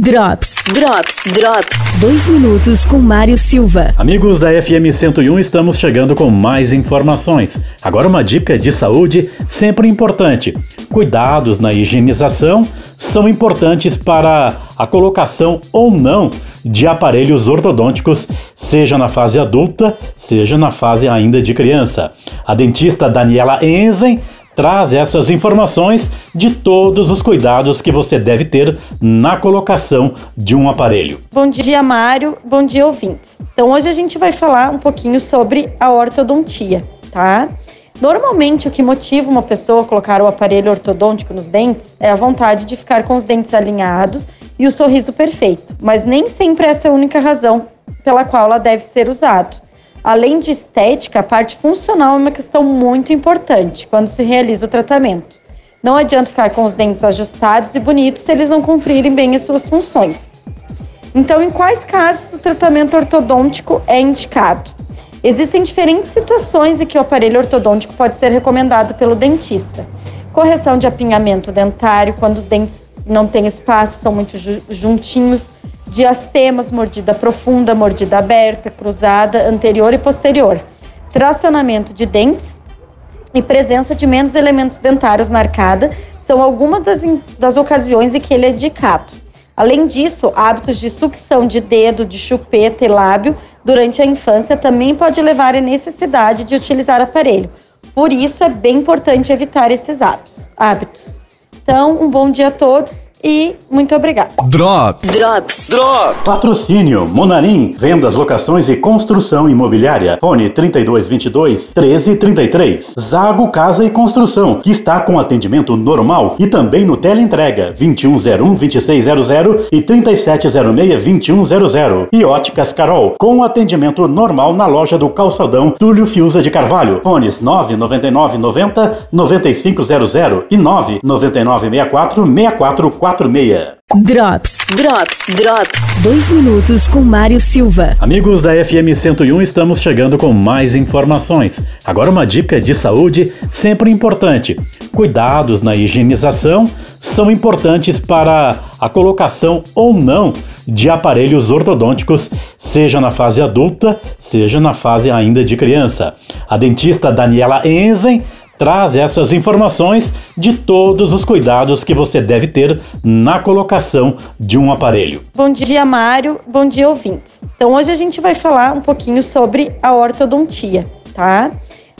Drops, Drops, Drops. Dois minutos com Mário Silva. Amigos da FM 101, estamos chegando com mais informações. Agora, uma dica de saúde sempre importante: cuidados na higienização são importantes para a colocação ou não de aparelhos ortodônticos, seja na fase adulta, seja na fase ainda de criança. A dentista Daniela Enzen traz essas informações de todos os cuidados que você deve ter na colocação de um aparelho. Bom dia, Mário. Bom dia, ouvintes. Então, hoje a gente vai falar um pouquinho sobre a ortodontia, tá? Normalmente, o que motiva uma pessoa a colocar o aparelho ortodôntico nos dentes é a vontade de ficar com os dentes alinhados e o sorriso perfeito, mas nem sempre essa é a única razão pela qual ela deve ser usado. Além de estética, a parte funcional é uma questão muito importante quando se realiza o tratamento. Não adianta ficar com os dentes ajustados e bonitos se eles não cumprirem bem as suas funções. Então, em quais casos o tratamento ortodôntico é indicado? Existem diferentes situações em que o aparelho ortodôntico pode ser recomendado pelo dentista. Correção de apinhamento dentário, quando os dentes não têm espaço, são muito juntinhos diastemas, mordida profunda, mordida aberta, cruzada, anterior e posterior, tracionamento de dentes e presença de menos elementos dentários na arcada são algumas das, das ocasiões em que ele é indicado. Além disso, hábitos de sucção de dedo, de chupeta e lábio durante a infância também pode levar à necessidade de utilizar aparelho. Por isso, é bem importante evitar esses hábitos. Então, um bom dia a todos e muito obrigada. Drops. Drops. Drops. Patrocínio Monarim, vendas, locações e construção imobiliária. Fone 3222 1333. Zago Casa e Construção, que está com atendimento normal e também no teleentrega 2101 2600 e 3706 2100. E Óticas Carol, com atendimento normal na loja do Calçadão Túlio Fiuza de Carvalho. Fones 999 90 9500 e 999 64 64 46. Drops, Drops, Drops. Dois minutos com Mário Silva. Amigos da FM 101, estamos chegando com mais informações. Agora, uma dica de saúde sempre importante: cuidados na higienização são importantes para a colocação ou não de aparelhos ortodônticos, seja na fase adulta, seja na fase ainda de criança. A dentista Daniela Enzen traz essas informações de todos os cuidados que você deve ter na colocação de um aparelho. Bom dia, Mário. Bom dia, ouvintes. Então, hoje a gente vai falar um pouquinho sobre a ortodontia, tá?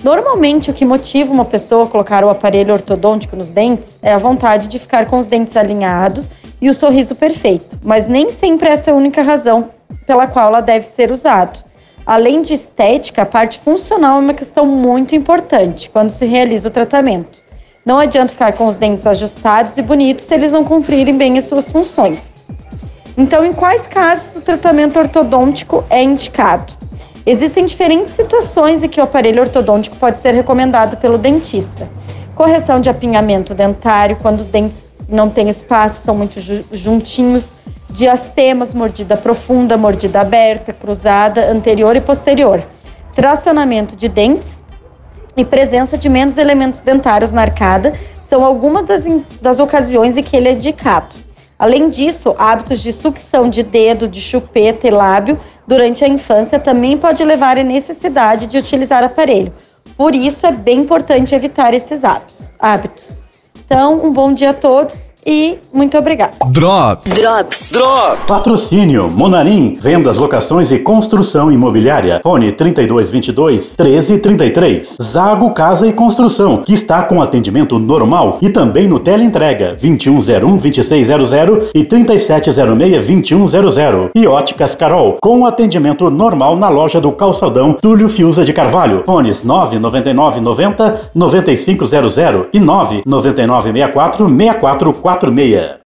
Normalmente, o que motiva uma pessoa a colocar o aparelho ortodôntico nos dentes é a vontade de ficar com os dentes alinhados e o sorriso perfeito, mas nem sempre essa é a única razão pela qual ela deve ser usado. Além de estética, a parte funcional é uma questão muito importante quando se realiza o tratamento. Não adianta ficar com os dentes ajustados e bonitos se eles não cumprirem bem as suas funções. Então, em quais casos o tratamento ortodôntico é indicado? Existem diferentes situações em que o aparelho ortodôntico pode ser recomendado pelo dentista. Correção de apinhamento dentário, quando os dentes não têm espaço, são muito juntinhos, diastemas, mordida profunda, mordida aberta, cruzada, anterior e posterior, tracionamento de dentes e presença de menos elementos dentários na arcada são algumas das, das ocasiões em que ele é indicado. Além disso, hábitos de sucção de dedo, de chupeta e lábio durante a infância também pode levar à necessidade de utilizar aparelho. Por isso, é bem importante evitar esses hábitos. Então, um bom dia a todos e muito obrigada. Drops. Drops. Drops. Patrocínio Monarim, vendas, locações e construção imobiliária. Fone 3222 1333. Zago Casa e Construção, que está com atendimento normal e também no teleentrega 2101 2600 e 3706 2100. E Óticas Carol, com atendimento normal na loja do Calçadão Túlio Fiuza de Carvalho. Fones 999 90 9500 e 999 64 64 46.